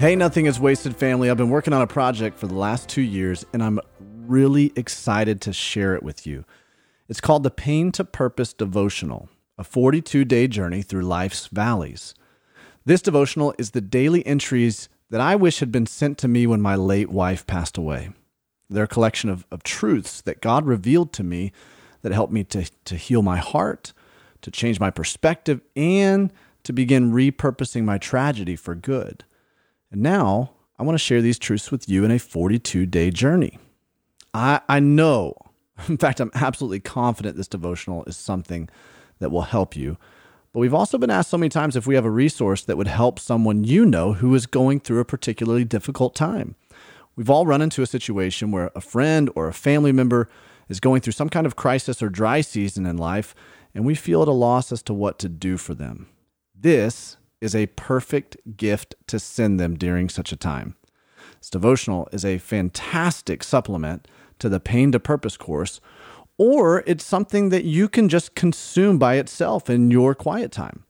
Hey, nothing is wasted, family. I've been working on a project for the last two years, and I'm really excited to share it with you. It's called the Pain to Purpose Devotional, a 42 day journey through life's valleys. This devotional is the daily entries that I wish had been sent to me when my late wife passed away. They're a collection of, of truths that God revealed to me that helped me to, to heal my heart, to change my perspective, and to begin repurposing my tragedy for good. And now I want to share these truths with you in a 42 day journey. I, I know, in fact, I'm absolutely confident this devotional is something that will help you. But we've also been asked so many times if we have a resource that would help someone you know who is going through a particularly difficult time. We've all run into a situation where a friend or a family member is going through some kind of crisis or dry season in life, and we feel at a loss as to what to do for them. This is a perfect gift to send them during such a time. This devotional is a fantastic supplement to the Pain to Purpose course, or it's something that you can just consume by itself in your quiet time.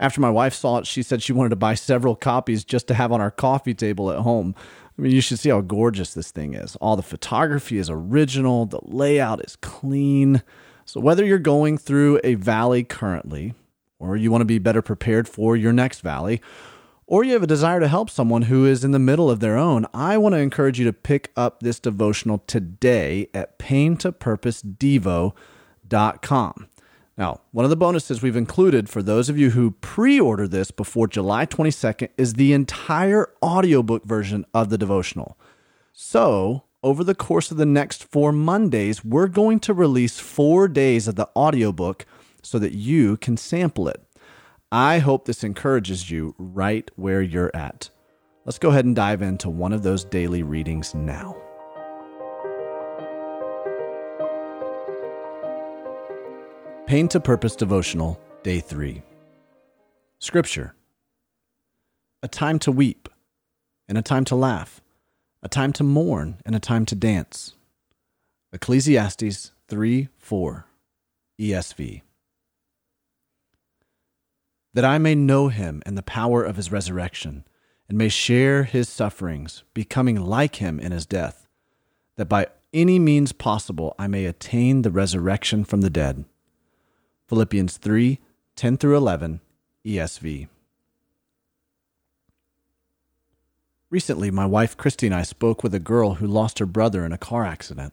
After my wife saw it, she said she wanted to buy several copies just to have on our coffee table at home. I mean, you should see how gorgeous this thing is. All the photography is original, the layout is clean. So, whether you're going through a valley currently, or you want to be better prepared for your next valley, or you have a desire to help someone who is in the middle of their own, I want to encourage you to pick up this devotional today at paintopurposedevo.com. Now, one of the bonuses we've included for those of you who pre order this before July 22nd is the entire audiobook version of the devotional. So, over the course of the next four Mondays, we're going to release four days of the audiobook so that you can sample it. I hope this encourages you right where you're at. Let's go ahead and dive into one of those daily readings now. Pain to Purpose Devotional, Day 3. Scripture A time to weep, and a time to laugh, a time to mourn, and a time to dance. Ecclesiastes 3 4, ESV that I may know him and the power of his resurrection, and may share his sufferings, becoming like him in his death, that by any means possible I may attain the resurrection from the dead. Philippians 3 10 through 11, ESV. Recently, my wife Christy and I spoke with a girl who lost her brother in a car accident.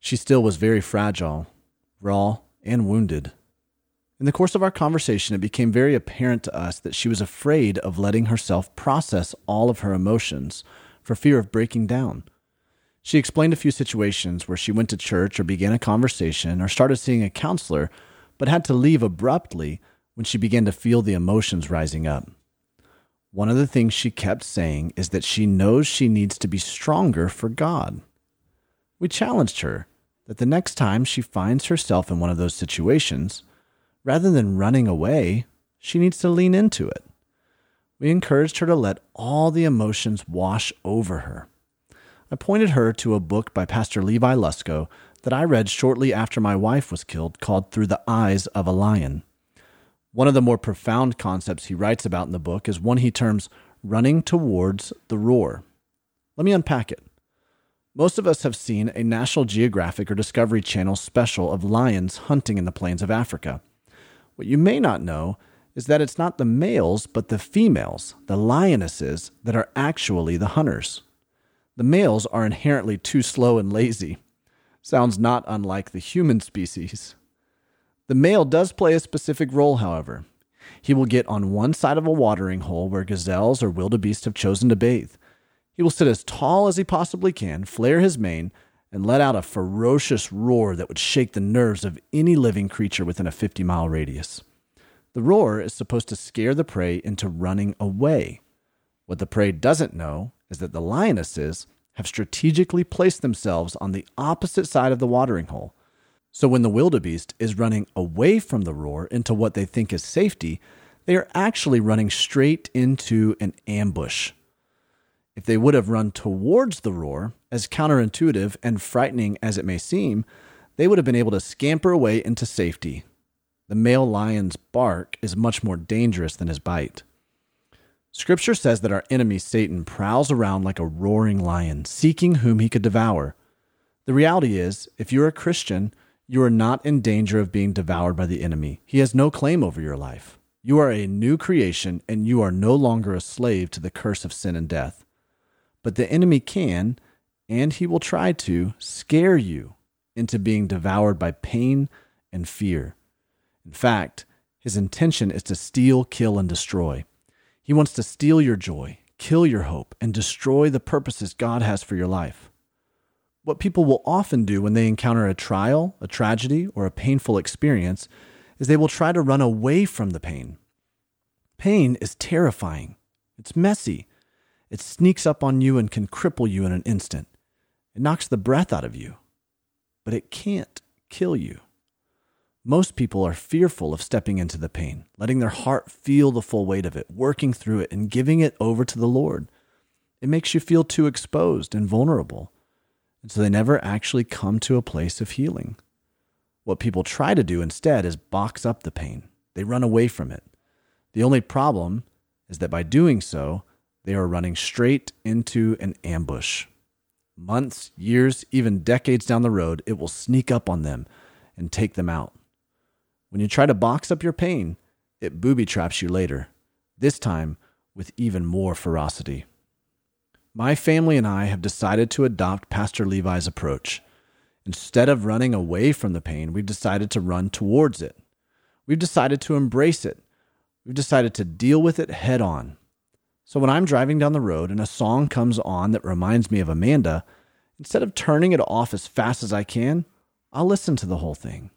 She still was very fragile, raw, and wounded. In the course of our conversation, it became very apparent to us that she was afraid of letting herself process all of her emotions for fear of breaking down. She explained a few situations where she went to church or began a conversation or started seeing a counselor, but had to leave abruptly when she began to feel the emotions rising up. One of the things she kept saying is that she knows she needs to be stronger for God. We challenged her that the next time she finds herself in one of those situations, Rather than running away, she needs to lean into it. We encouraged her to let all the emotions wash over her. I pointed her to a book by Pastor Levi Lusko that I read shortly after my wife was killed called Through the Eyes of a Lion. One of the more profound concepts he writes about in the book is one he terms running towards the roar. Let me unpack it. Most of us have seen a National Geographic or Discovery Channel special of lions hunting in the plains of Africa. What you may not know is that it's not the males, but the females, the lionesses, that are actually the hunters. The males are inherently too slow and lazy. Sounds not unlike the human species. The male does play a specific role, however. He will get on one side of a watering hole where gazelles or wildebeest have chosen to bathe. He will sit as tall as he possibly can, flare his mane, and let out a ferocious roar that would shake the nerves of any living creature within a 50 mile radius. The roar is supposed to scare the prey into running away. What the prey doesn't know is that the lionesses have strategically placed themselves on the opposite side of the watering hole. So when the wildebeest is running away from the roar into what they think is safety, they are actually running straight into an ambush. If they would have run towards the roar, as counterintuitive and frightening as it may seem, they would have been able to scamper away into safety. The male lion's bark is much more dangerous than his bite. Scripture says that our enemy Satan prowls around like a roaring lion, seeking whom he could devour. The reality is, if you're a Christian, you are not in danger of being devoured by the enemy. He has no claim over your life. You are a new creation, and you are no longer a slave to the curse of sin and death. But the enemy can, and he will try to, scare you into being devoured by pain and fear. In fact, his intention is to steal, kill, and destroy. He wants to steal your joy, kill your hope, and destroy the purposes God has for your life. What people will often do when they encounter a trial, a tragedy, or a painful experience is they will try to run away from the pain. Pain is terrifying. It's messy. It sneaks up on you and can cripple you in an instant. It knocks the breath out of you, but it can't kill you. Most people are fearful of stepping into the pain, letting their heart feel the full weight of it, working through it, and giving it over to the Lord. It makes you feel too exposed and vulnerable, and so they never actually come to a place of healing. What people try to do instead is box up the pain, they run away from it. The only problem is that by doing so, they are running straight into an ambush. Months, years, even decades down the road, it will sneak up on them and take them out. When you try to box up your pain, it booby traps you later, this time with even more ferocity. My family and I have decided to adopt Pastor Levi's approach. Instead of running away from the pain, we've decided to run towards it. We've decided to embrace it. We've decided to deal with it head on. So when I'm driving down the road and a song comes on that reminds me of Amanda, instead of turning it off as fast as I can, I'll listen to the whole thing.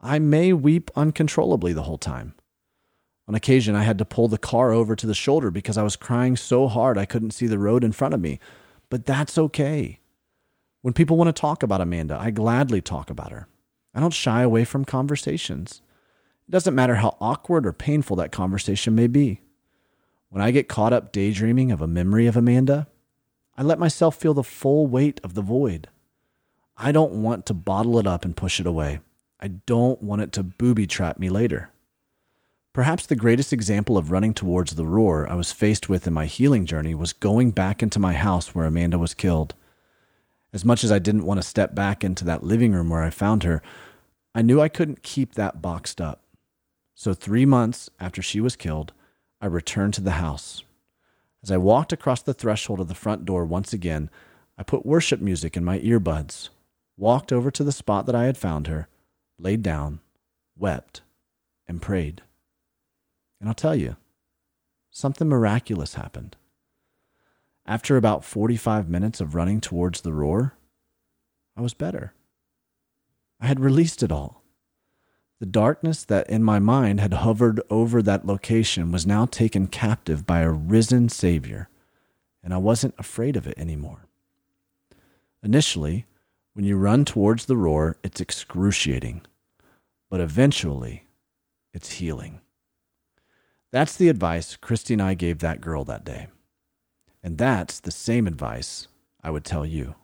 I may weep uncontrollably the whole time. On occasion, I had to pull the car over to the shoulder because I was crying so hard I couldn't see the road in front of me. But that's okay. When people want to talk about Amanda, I gladly talk about her. I don't shy away from conversations. It doesn't matter how awkward or painful that conversation may be. When I get caught up daydreaming of a memory of Amanda, I let myself feel the full weight of the void. I don't want to bottle it up and push it away. I don't want it to booby trap me later. Perhaps the greatest example of running towards the roar I was faced with in my healing journey was going back into my house where Amanda was killed. As much as I didn't want to step back into that living room where I found her, I knew I couldn't keep that boxed up. So, three months after she was killed, I returned to the house. As I walked across the threshold of the front door once again, I put worship music in my earbuds, walked over to the spot that I had found her, laid down, wept, and prayed. And I'll tell you, something miraculous happened. After about 45 minutes of running towards the roar, I was better. I had released it all. The darkness that in my mind had hovered over that location was now taken captive by a risen Savior, and I wasn't afraid of it anymore. Initially, when you run towards the roar, it's excruciating but eventually it's healing. That's the advice Christy and I gave that girl that day. And that's the same advice I would tell you.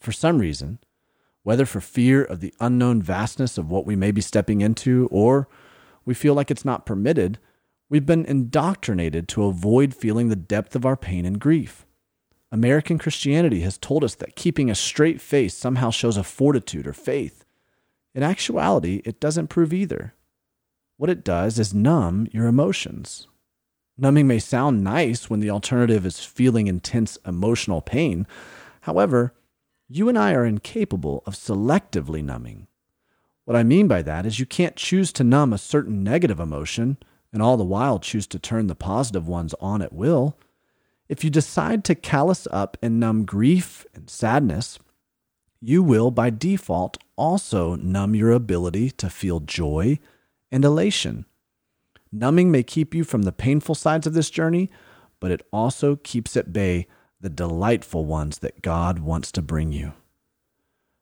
For some reason, whether for fear of the unknown vastness of what we may be stepping into, or we feel like it's not permitted, we've been indoctrinated to avoid feeling the depth of our pain and grief. American Christianity has told us that keeping a straight face somehow shows a fortitude or faith. In actuality, it doesn't prove either. What it does is numb your emotions. Numbing may sound nice when the alternative is feeling intense emotional pain. However, you and I are incapable of selectively numbing. What I mean by that is you can't choose to numb a certain negative emotion and all the while choose to turn the positive ones on at will. If you decide to callous up and numb grief and sadness, you will by default also numb your ability to feel joy and elation. Numbing may keep you from the painful sides of this journey, but it also keeps at bay the delightful ones that God wants to bring you.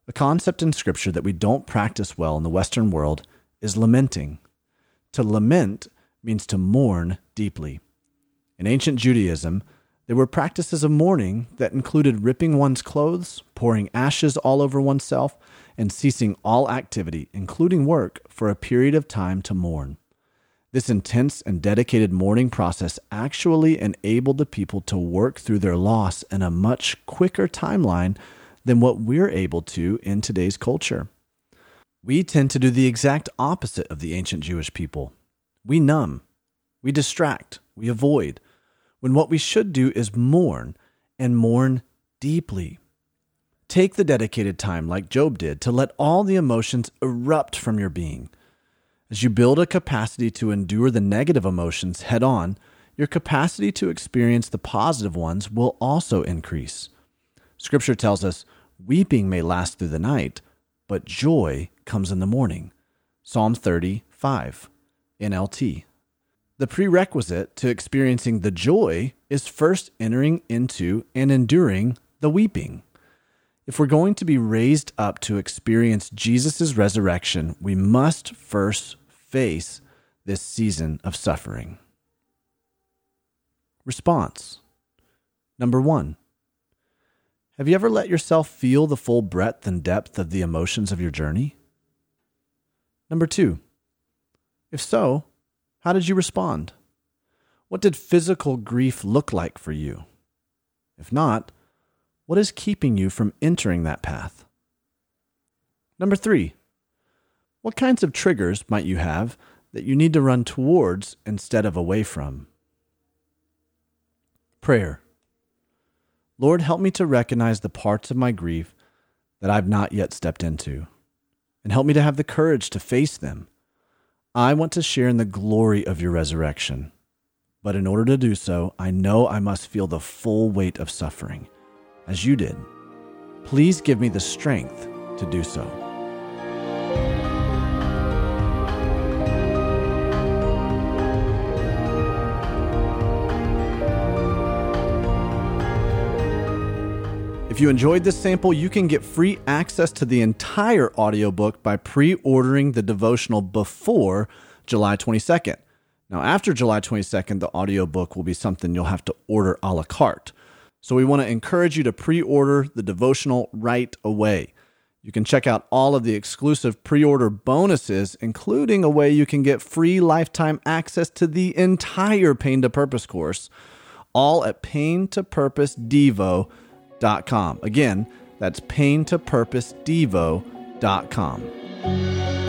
A concept in Scripture that we don't practice well in the Western world is lamenting. To lament means to mourn deeply. In ancient Judaism, there were practices of mourning that included ripping one's clothes, pouring ashes all over oneself, and ceasing all activity, including work, for a period of time to mourn. This intense and dedicated mourning process actually enabled the people to work through their loss in a much quicker timeline than what we're able to in today's culture. We tend to do the exact opposite of the ancient Jewish people. We numb, we distract, we avoid, when what we should do is mourn and mourn deeply. Take the dedicated time, like Job did, to let all the emotions erupt from your being. As you build a capacity to endure the negative emotions head on, your capacity to experience the positive ones will also increase. Scripture tells us weeping may last through the night, but joy comes in the morning. Psalm 35, NLT. The prerequisite to experiencing the joy is first entering into and enduring the weeping. If we're going to be raised up to experience Jesus' resurrection, we must first face this season of suffering. Response Number one, have you ever let yourself feel the full breadth and depth of the emotions of your journey? Number two, if so, how did you respond? What did physical grief look like for you? If not, what is keeping you from entering that path? Number three, what kinds of triggers might you have that you need to run towards instead of away from? Prayer. Lord, help me to recognize the parts of my grief that I've not yet stepped into, and help me to have the courage to face them. I want to share in the glory of your resurrection, but in order to do so, I know I must feel the full weight of suffering as you did. Please give me the strength to do so. If you enjoyed this sample, you can get free access to the entire audiobook by pre ordering the devotional before July 22nd. Now, after July 22nd, the audiobook will be something you'll have to order a la carte. So we want to encourage you to pre order the devotional right away. You can check out all of the exclusive pre order bonuses, including a way you can get free lifetime access to the entire Pain to Purpose course, all at paintopurposedevo.com. Again, that's paintopurposedevo.com.